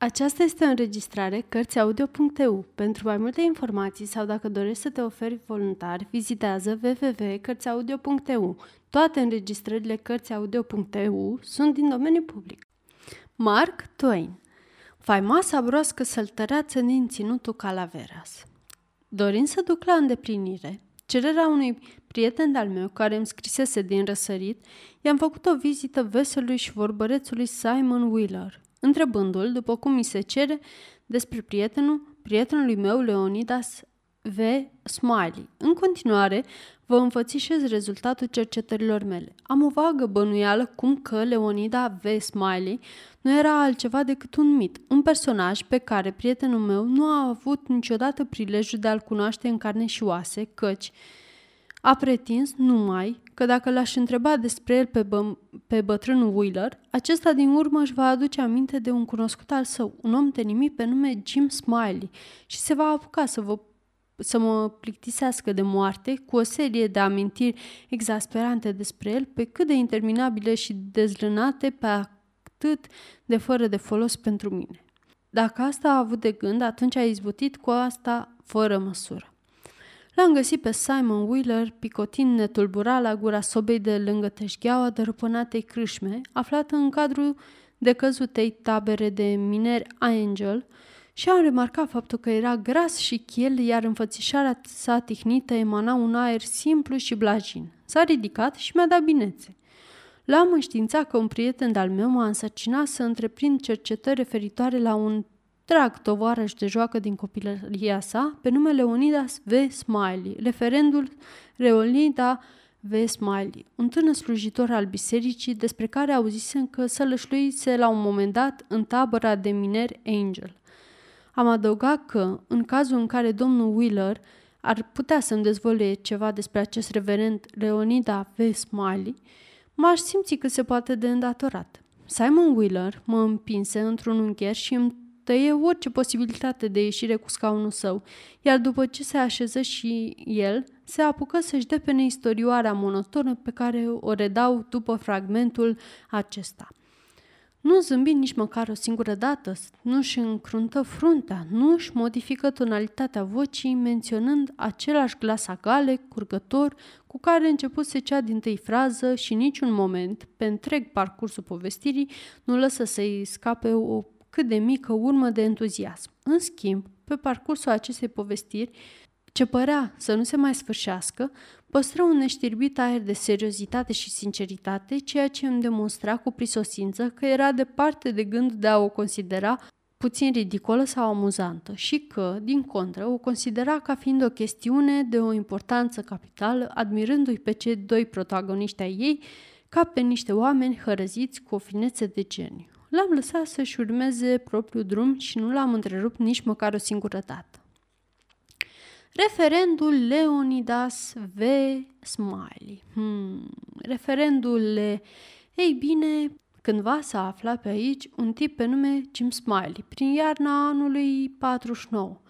Aceasta este o înregistrare Cărțiaudio.eu. Pentru mai multe informații sau dacă dorești să te oferi voluntar, vizitează www.cărțiaudio.eu. Toate înregistrările Cărțiaudio.eu sunt din domeniu public. Mark Twain Faimoasa broască săltăreață din ținutul Calaveras Dorind să duc la îndeplinire cererea unui prieten de-al meu care îmi scrisese din răsărit, i-am făcut o vizită veselului și vorbărețului Simon Wheeler – întrebându-l, după cum mi se cere, despre prietenul prietenului meu Leonidas V. Smiley. În continuare, vă înfățișez rezultatul cercetărilor mele. Am o vagă bănuială cum că Leonida V. Smiley nu era altceva decât un mit, un personaj pe care prietenul meu nu a avut niciodată prilejul de a-l cunoaște în carne și oase, căci a pretins numai că dacă l-aș întreba despre el pe, bă- pe bătrânul Wheeler, acesta din urmă își va aduce aminte de un cunoscut al său, un om tenimit pe nume Jim Smiley, și se va apuca să vă să mă plictisească de moarte cu o serie de amintiri exasperante despre el, pe cât de interminabile și dezlânate, pe atât de fără de folos pentru mine. Dacă asta a avut de gând, atunci a izbutit cu asta fără măsură. L-am găsit pe Simon Wheeler, picotin netulbura la gura sobei de lângă teșgheaua dărăpânatei crâșme, aflată în cadrul decăzutei tabere de mineri Angel, și am remarcat faptul că era gras și chiel, iar înfățișarea sa tihnită emana un aer simplu și blajin. S-a ridicat și mi-a dat binețe. L-am înștiințat că un prieten de-al meu m-a însărcinat să întreprind cercetări referitoare la un drag tovarăș de joacă din copilăria sa, pe nume Leonidas V. Smiley, referendul Leonida V. Smiley, un tânăr slujitor al bisericii despre care auzisem că sălășluise la un moment dat în tabăra de mineri Angel. Am adăugat că, în cazul în care domnul Wheeler ar putea să-mi dezvolie ceva despre acest reverend Leonida V. Smiley, m-aș simți că se poate de îndatorat. Simon Wheeler mă împinse într-un uncher și îmi tăie orice posibilitate de ieșire cu scaunul său, iar după ce se așeză și el, se apucă să-și depene istorioarea monotonă pe care o redau după fragmentul acesta. Nu zâmbi nici măcar o singură dată, nu-și încruntă fruntea, nu-și modifică tonalitatea vocii, menționând același glas agale, curgător, cu care începuse cea din tâi frază și niciun moment, pe întreg parcursul povestirii, nu lăsă să-i scape o cât de mică urmă de entuziasm. În schimb, pe parcursul acestei povestiri, ce părea să nu se mai sfârșească, păstră un neștirbit aer de seriozitate și sinceritate, ceea ce îmi demonstra cu prisosință că era departe de gând de a o considera puțin ridicolă sau amuzantă și că, din contră, o considera ca fiind o chestiune de o importanță capitală, admirându-i pe cei doi protagoniști ai ei ca pe niște oameni hărăziți cu o finețe de geniu. L-am lăsat să-și urmeze propriul drum și nu l-am întrerupt nici măcar o singură dată. Referendul Leonidas V. Smiley. Hmm, referendul Le... Ei bine, cândva s-a aflat pe aici un tip pe nume Jim Smiley, prin iarna anului 49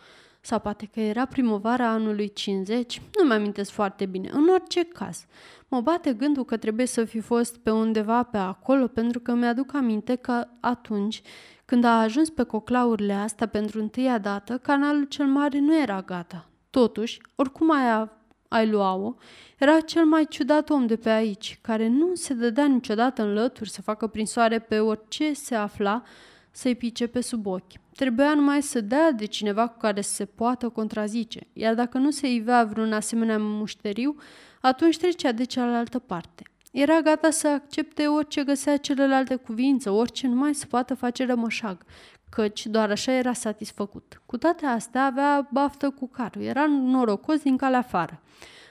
sau poate că era primăvara anului 50, nu mi amintesc foarte bine. În orice caz, mă bate gândul că trebuie să fi fost pe undeva pe acolo, pentru că mi-aduc aminte că atunci, când a ajuns pe coclaurile astea pentru întâia dată, canalul cel mare nu era gata. Totuși, oricum ai, ai lua-o, era cel mai ciudat om de pe aici, care nu se dădea niciodată în lături să facă prin soare pe orice se afla să-i pice pe sub ochi. Trebuia numai să dea de cineva cu care se poată contrazice, iar dacă nu se ivea vreun asemenea mușteriu, atunci trecea de cealaltă parte. Era gata să accepte orice găsea celelalte cuvință, orice numai să poată face rămășag, căci doar așa era satisfăcut. Cu toate astea avea baftă cu carul, era norocos din calea afară.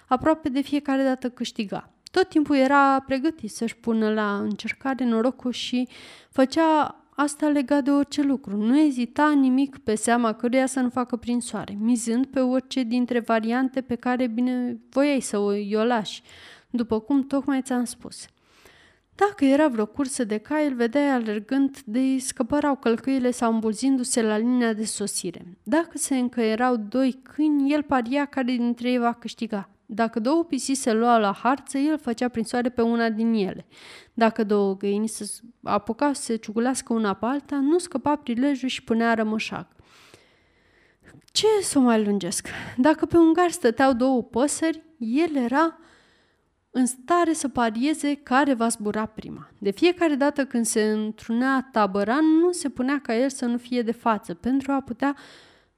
Aproape de fiecare dată câștiga. Tot timpul era pregătit să-și pună la încercare norocul și făcea Asta legat de orice lucru. Nu ezita nimic pe seama căruia să nu facă prin soare, mizând pe orice dintre variante pe care bine voiai să o iolași, după cum tocmai ți-am spus. Dacă era vreo cursă de cai, îl vedeai alergând de scăpărau călcâile sau îmbulzindu-se la linia de sosire. Dacă se încă erau doi câini, el paria care dintre ei va câștiga. Dacă două pisici se luau la harță, el făcea prinsoare pe una din ele. Dacă două găini se apuca să se ciugulească una pe alta, nu scăpa prilejul și punea rămășac. Ce să o mai lungesc? Dacă pe un gar stăteau două păsări, el era în stare să parieze care va zbura prima. De fiecare dată când se întrunea tabăran, nu se punea ca el să nu fie de față, pentru a putea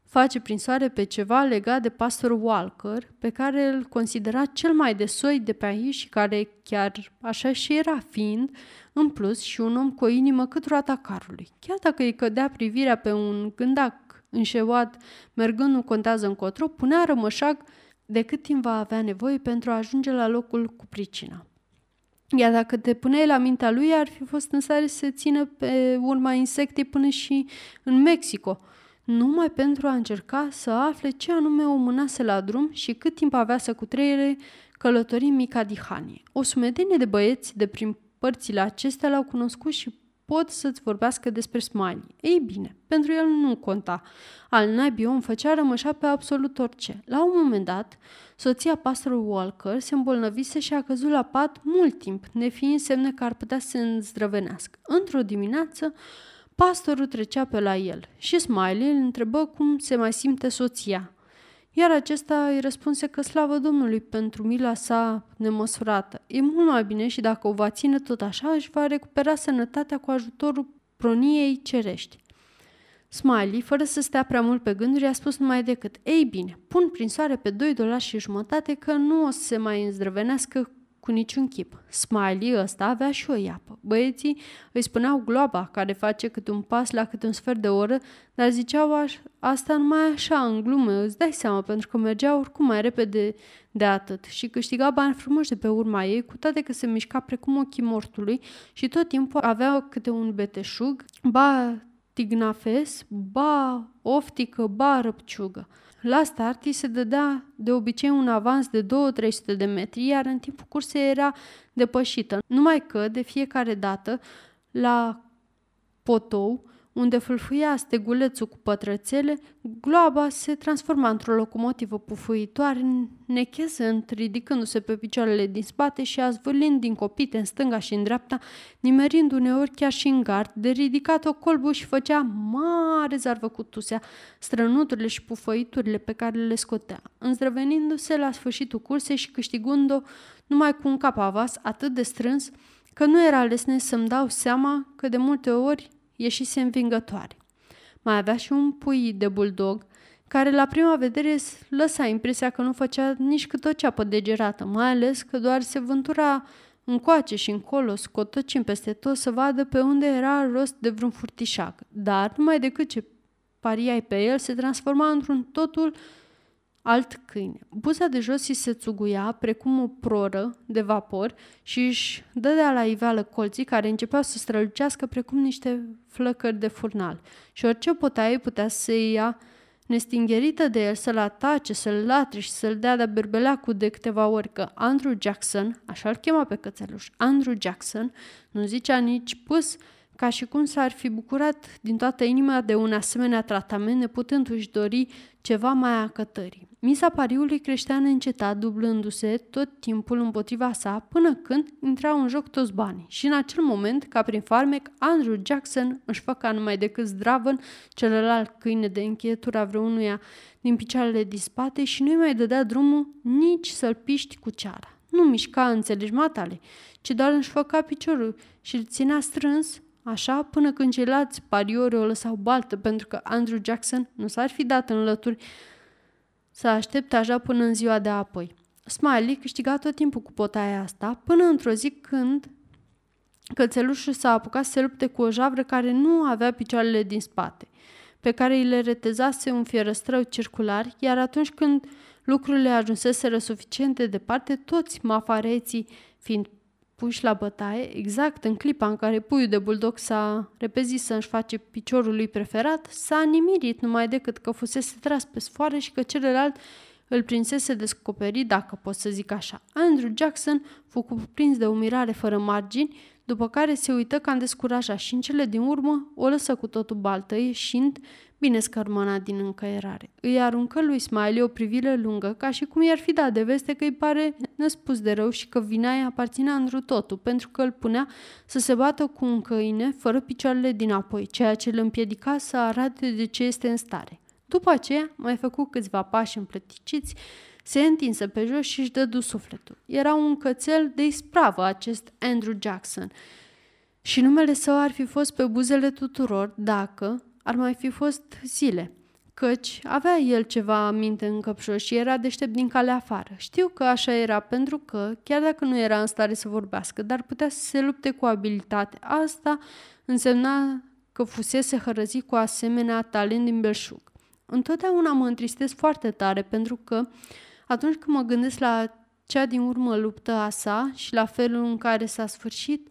face prin soare pe ceva legat de pastorul Walker, pe care îl considera cel mai de soi de pe aici și care chiar așa și era fiind, în plus și un om cu o inimă cât roata carului. Chiar dacă îi cădea privirea pe un gândac înșeuat, mergând nu contează încotro, punea rămășag de cât timp va avea nevoie pentru a ajunge la locul cu pricina. Iar dacă te puneai la mintea lui, ar fi fost în stare să se țină pe urma insectei până și în Mexico, numai pentru a încerca să afle ce anume o mânase la drum și cât timp avea să cutreiere călătorii mica dihanie. O sumedenie de băieți de prin părțile acestea l-au cunoscut și pot să-ți vorbească despre Smiley. Ei bine, pentru el nu conta. Al naibii om făcea rămășa pe absolut orice. La un moment dat, soția pastorului Walker se îmbolnăvise și a căzut la pat mult timp, nefiind semne că ar putea să se îndrăvenească. Într-o dimineață, pastorul trecea pe la el și Smiley îl întrebă cum se mai simte soția. Iar acesta îi răspunse că slavă Domnului pentru mila sa nemăsurată. E mult mai bine și dacă o va ține tot așa, își va recupera sănătatea cu ajutorul proniei cerești. Smiley, fără să stea prea mult pe gânduri, a spus numai decât Ei bine, pun prin soare pe 2 dolari și jumătate că nu o să se mai îndrăvenească cu niciun chip. Smiley ăsta avea și o iapă. Băieții îi spuneau gloaba, care face câte un pas la câte un sfert de oră, dar ziceau aș, asta numai așa, în glume, îți dai seama, pentru că mergea oricum mai repede de atât și câștiga bani frumoși de pe urma ei, cu toate că se mișca precum ochii mortului și tot timpul avea câte un beteșug, ba tignafes, ba oftică, ba răpciugă. La start îi se dădea de obicei un avans de 2-300 de metri, iar în timpul cursei era depășită. Numai că, de fiecare dată, la potou, unde fâlfâia stegulețul cu pătrățele, gloaba se transforma într-o locomotivă pufuitoare, nechezând, ridicându-se pe picioarele din spate și azvârlind din copite în stânga și în dreapta, nimerind uneori chiar și în gard, de ridicat o colbă și făcea mare zarvă cu tusea, strănuturile și pufăiturile pe care le scotea, înzdrăvenindu-se la sfârșitul cursei și câștigând-o numai cu un cap avas atât de strâns, că nu era lesne să-mi dau seama că de multe ori ieșise învingătoare. Mai avea și un pui de bulldog, care la prima vedere lăsa impresia că nu făcea nici cât o ceapă degerată, mai ales că doar se vântura încoace și încolo, scotăcind peste tot să vadă pe unde era rost de vreun furtișac. Dar numai decât ce pariai pe el, se transforma într-un totul alt câine. Buza de jos îi se țuguia precum o proră de vapor și își dădea la iveală colții care începeau să strălucească precum niște flăcări de furnal. Și orice potaie putea să ia nestingherită de el să-l atace, să-l latre și să-l dea de cu de câteva ori că Andrew Jackson, așa-l chema pe cățeluș, Andrew Jackson, nu zicea nici pus, ca și cum s-ar fi bucurat din toată inima de un asemenea tratament, neputându-și dori ceva mai acătării. Misa pariului creștea neîncetat, dublându-se tot timpul împotriva sa, până când intrau în joc toți banii. Și în acel moment, ca prin farmec, Andrew Jackson își făca numai decât zdravăn celălalt câine de încheietura vreunuia din picioarele dispate și nu-i mai dădea drumul nici să-l piști cu ceara. Nu mișca, înțelegi, matale, ci doar își făca piciorul și îl ținea strâns așa până când ceilalți pariori o lăsau baltă pentru că Andrew Jackson nu s-ar fi dat în lături să aștepte așa până în ziua de apoi. Smiley câștiga tot timpul cu potaia asta, până într-o zi când cățelușul s-a apucat să se lupte cu o javră care nu avea picioarele din spate, pe care îi le retezase un fierăstrău circular, iar atunci când lucrurile ajunseseră suficient de departe, toți mafareții, fiind puși la bătaie, exact în clipa în care puiul de bulldog s-a repezit să-și face piciorul lui preferat, s-a nimirit numai decât că fusese tras pe sfoară și că celălalt îl prinsese descoperit, dacă pot să zic așa. Andrew Jackson fu cuprins de o mirare fără margini, după care se uită cam descurajat și în cele din urmă o lăsă cu totul baltă, ieșind bine scărmănat din încăierare. Îi aruncă lui Smiley o privire lungă, ca și cum i-ar fi dat de veste că îi pare nespus de rău și că vina îi aparținea întru totul, pentru că îl punea să se bată cu un câine fără picioarele din apoi, ceea ce îl împiedica să arate de ce este în stare. După aceea, mai făcu câțiva pași împlăticiți, se întinse pe jos și își dădu sufletul. Era un cățel de ispravă acest Andrew Jackson și numele său ar fi fost pe buzele tuturor dacă ar mai fi fost zile, căci avea el ceva minte în căpșor și era deștept din calea afară. Știu că așa era pentru că, chiar dacă nu era în stare să vorbească, dar putea să se lupte cu abilitate. Asta însemna că fusese hărăzit cu asemenea talent din belșug. Întotdeauna mă întristez foarte tare pentru că atunci când mă gândesc la cea din urmă luptă a sa și la felul în care s-a sfârșit,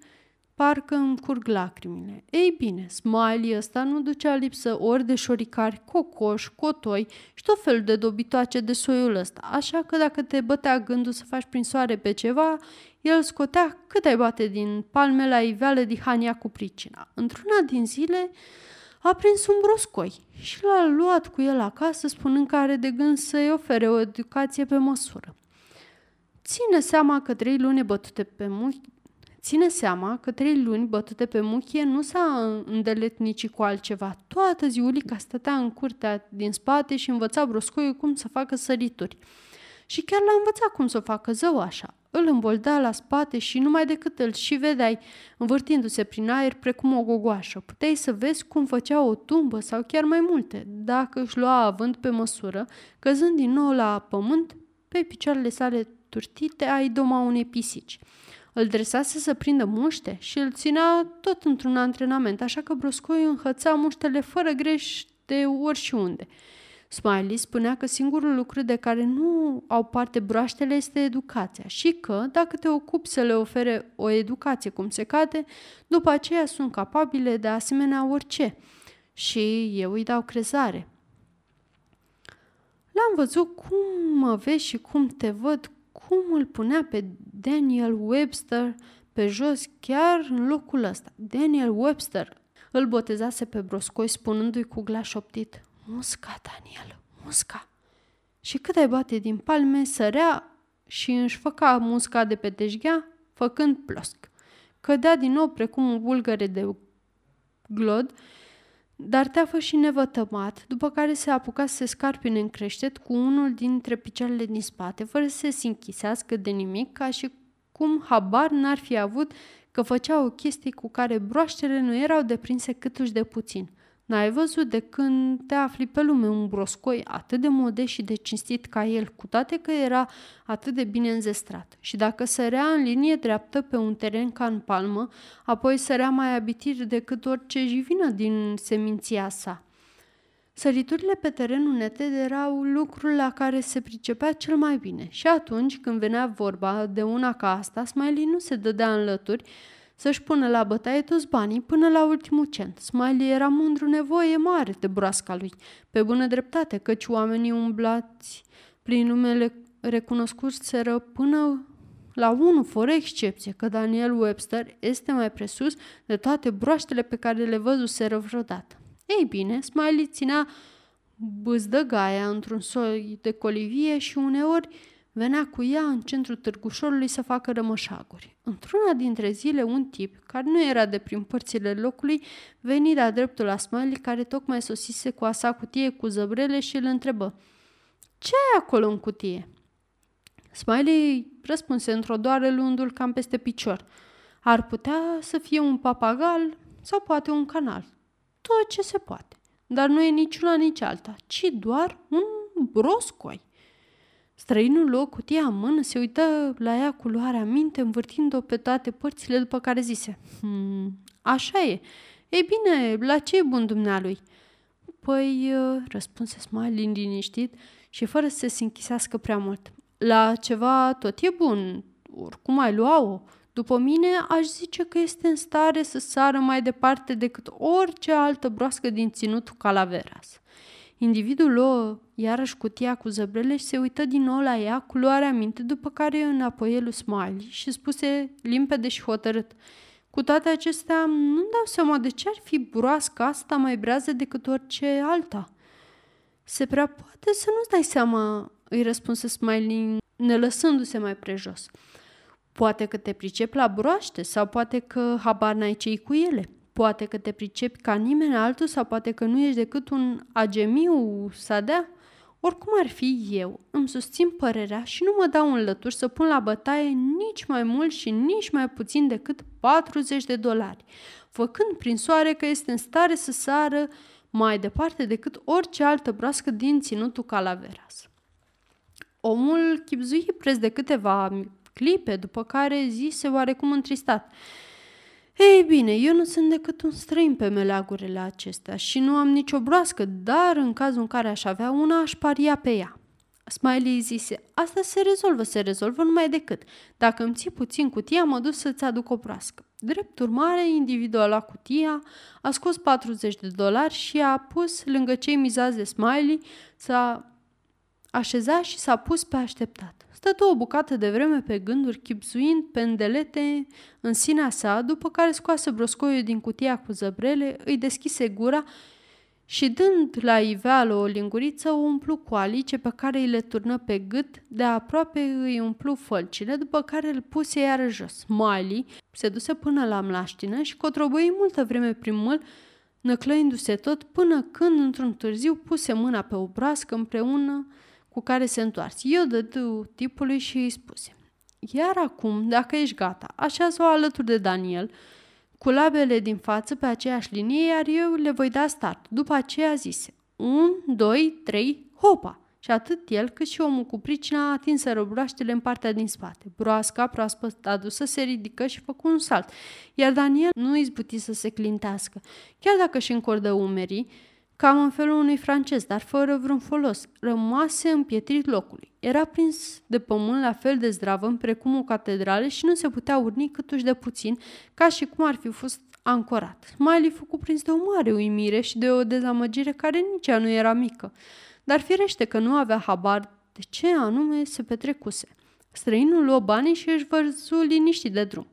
parcă îmi curg lacrimile. Ei bine, Smiley ăsta nu ducea lipsă ori de șoricari, cocoș, cotoi și tot felul de dobitoace de soiul ăsta, așa că dacă te bătea gândul să faci prin soare pe ceva, el scotea cât ai bate din palme la iveală dihania cu pricina. Într-una din zile, a prins un broscoi și l-a luat cu el acasă, spunând că are de gând să-i ofere o educație pe măsură. Ține seama că trei luni bătute pe muchi, Ține seama că trei luni bătute pe muchie nu s-a îndelet nici cu altceva. Toată ziulica stătea în curtea din spate și învăța broscoiul cum să facă sărituri. Și chiar l-a învățat cum să o facă zău așa. Îl învolda la spate și numai decât îl și vedeai, învârtindu-se prin aer precum o gogoașă. Puteai să vezi cum făcea o tumbă sau chiar mai multe, dacă își lua având pe măsură, căzând din nou la pământ pe picioarele sale turtite ai doma unei pisici. Îl dresase să prindă muște și îl ținea tot într-un antrenament, așa că broscoiul înhăța muștele fără greș de ori și unde. Smiley spunea că singurul lucru de care nu au parte broaștele este educația și că, dacă te ocupi să le ofere o educație cum se cade, după aceea sunt capabile de asemenea orice. Și eu îi dau crezare. L-am văzut cum mă vezi și cum te văd, cum îl punea pe Daniel Webster pe jos chiar în locul ăsta. Daniel Webster îl botezase pe broscoi spunându-i cu glas șoptit Musca, Daniel, musca! Și cât ai bate din palme, sărea și își făca musca de pe teșghea, făcând plosc. Cădea din nou precum un bulgăre de glod, dar teafă și nevătămat, după care se apuca să se scarpine în creștet cu unul dintre picioarele din spate, fără să se închisească de nimic, ca și cum habar n-ar fi avut că făcea o chestie cu care broaștele nu erau deprinse câtuși de puțin. N-ai văzut de când te afli pe lume un broscoi atât de modest și de cinstit ca el, cu toate că era atât de bine înzestrat. Și dacă sărea în linie dreaptă pe un teren ca în palmă, apoi sărea mai abitir decât orice jivină din seminția sa. Săriturile pe terenul neted erau lucrul la care se pricepea cel mai bine și atunci când venea vorba de una ca asta, Smiley nu se dădea în lături, să-și pună la bătaie toți banii până la ultimul cent. Smiley era mândru nevoie mare de broasca lui, pe bună dreptate, căci oamenii umblați prin numele recunoscuseră până la unul, fără excepție, că Daniel Webster este mai presus de toate broaștele pe care le văzuseră vreodată. Ei bine, Smiley ținea bâzdăgaia într-un soi de colivie și uneori venea cu ea în centrul târgușorului să facă rămășaguri. Într-una dintre zile, un tip, care nu era de prin părțile locului, veni de-a dreptul la Smiley, care tocmai sosise cu asa cutie cu zăbrele și îl întrebă Ce ai acolo în cutie?" Smiley răspunse într-o doare luându-l cam peste picior. Ar putea să fie un papagal sau poate un canal. Tot ce se poate. Dar nu e niciuna nici alta, ci doar un broscoi. Străinul luă cutia în mână, se uită la ea cu luarea minte, învârtind-o pe toate părțile, după care zise, hmm, așa e. Ei bine, la ce e bun dumnealui? Păi, uh, răspunse Smiley liniștit și fără să se închisească prea mult. La ceva tot e bun, oricum ai lua-o. După mine, aș zice că este în stare să sară mai departe decât orice altă broască din ținutul Calaveras. Individul luă iarăși cutia cu zăbrele și se uită din nou la ea cu luarea minte, după care înapoie lui Smiley și spuse limpede și hotărât. Cu toate acestea, nu-mi dau seama de ce ar fi broasca asta mai brează decât orice alta. Se prea poate să nu-ți dai seama, îi răspunse Smiley, ne lăsându-se mai prejos. Poate că te pricepi la broaște sau poate că habar n-ai cei cu ele. Poate că te pricepi ca nimeni altul sau poate că nu ești decât un agemiu sadea. Oricum ar fi eu, îmi susțin părerea și nu mă dau în lături să pun la bătaie nici mai mult și nici mai puțin decât 40 de dolari, făcând prin soare că este în stare să sară mai departe decât orice altă broască din ținutul Calaveras. Omul chipzui preț de câteva clipe, după care zise oarecum întristat – ei bine, eu nu sunt decât un străin pe meleagurile acestea și nu am nicio broască, dar în cazul în care aș avea una, aș paria pe ea. Smiley zise, asta se rezolvă, se rezolvă numai decât. Dacă îmi ții puțin cutia, mă duc să-ți aduc o broască. Drept urmare, individul a luat cutia, a scos 40 de dolari și a pus lângă cei mizați de Smiley, s-a așezat și s-a pus pe așteptat. Stătu o bucată de vreme pe gânduri, chipsuind pendelete în sinea sa, după care scoase broscoiul din cutia cu zăbrele, îi deschise gura și dând la iveală o linguriță, o umplu cu alice pe care îi le turnă pe gât, de aproape îi umplu fălcile, după care îl puse iară jos. Miley se duse până la mlaștină și cotrobăi multă vreme prin mâl, năclăindu-se tot, până când, într-un târziu, puse mâna pe o broască împreună cu care se întoarse. Eu dădu tipului și îi spuse. Iar acum, dacă ești gata, așează-o alături de Daniel, cu labele din față pe aceeași linie, iar eu le voi da start. După aceea zise, un, doi, trei, hopa! Și atât el cât și omul cu pricina atinseră broaștele în partea din spate. Broasca, proaspăt adusă, se ridică și făcu un salt, iar Daniel nu izbuti să se clintească. Chiar dacă și încordă umerii, cam în felul unui francez, dar fără vreun folos. Rămase împietrit locului. Era prins de pământ la fel de zdravă precum o catedrală și nu se putea urni câtuși de puțin, ca și cum ar fi fost ancorat. Miley fu cuprins de o mare uimire și de o dezamăgire care nici ea nu era mică, dar firește că nu avea habar de ce anume se petrecuse. Străinul luă banii și își vărzu liniștit de drum.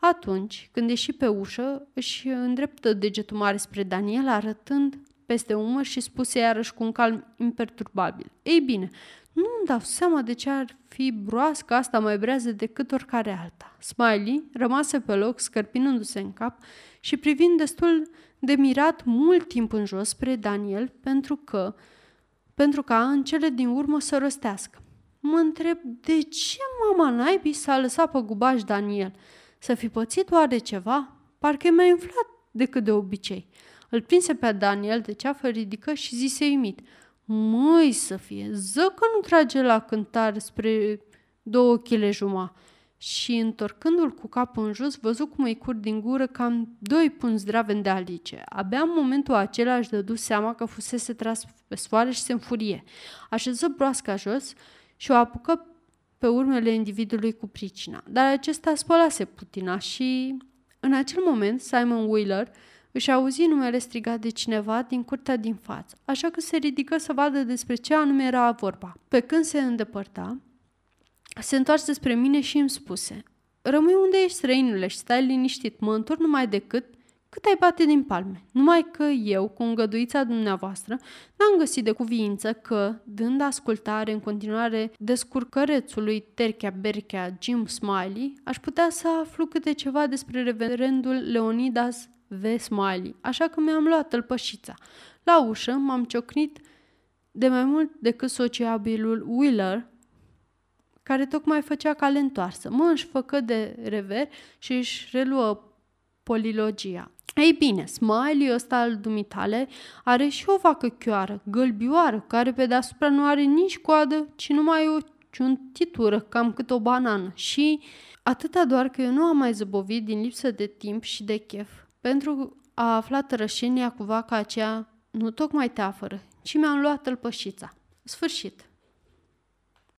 Atunci, când ieși pe ușă, își îndreptă degetul mare spre Daniel, arătând peste umăr și spuse iarăși cu un calm imperturbabil. Ei bine, nu-mi dau seama de ce ar fi broască asta mai brează decât oricare alta. Smiley rămase pe loc, scărpinându-se în cap și privind destul de mirat mult timp în jos spre Daniel, pentru că, pentru ca în cele din urmă să răstească. Mă întreb de ce mama naibii s-a lăsat pe gubaș Daniel? Să fi pățit oare ceva? Parcă e mai umflat decât de obicei. Îl prinse pe Daniel de ceafă, ridică și zise uimit. Măi să fie, ză că nu trage la cântare spre două chile juma. Și întorcându-l cu capul în jos, văzu cum îi cur din gură cam doi punți draven de alice. Abia în momentul acela își dădu seama că fusese tras pe soare și se înfurie. Așeză broasca jos și o apucă pe urmele individului cu pricina. Dar acesta spălase putina și, în acel moment, Simon Wheeler își auzi numele strigat de cineva din curtea din față, așa că se ridică să vadă despre ce anume era vorba. Pe când se îndepărta, se întoarse spre mine și îmi spuse Rămâi unde ești, străinule, și stai liniștit. Mă întorc numai decât cât ai bate din palme. Numai că eu, cu îngăduița dumneavoastră, n-am găsit de cuviință că, dând ascultare în continuare descurcărețului Terchea Berchea Jim Smiley, aș putea să aflu câte ceva despre reverendul Leonidas V. Smiley, așa că mi-am luat tălpășița. La ușă m-am ciocnit de mai mult decât sociabilul Wheeler, care tocmai făcea cale întoarsă. Mă înșfăcă de rever și își reluă polilogia. Ei bine, Smiley ăsta al dumitale are și o vacă chioară, gălbioară, care pe deasupra nu are nici coadă, ci numai o ciuntitură, cam cât o banană. Și atâta doar că eu nu am mai zăbovit din lipsă de timp și de chef pentru a afla tărășenia cu vaca aceea nu tocmai teafără, ci mi-am luat tălpășița. Sfârșit.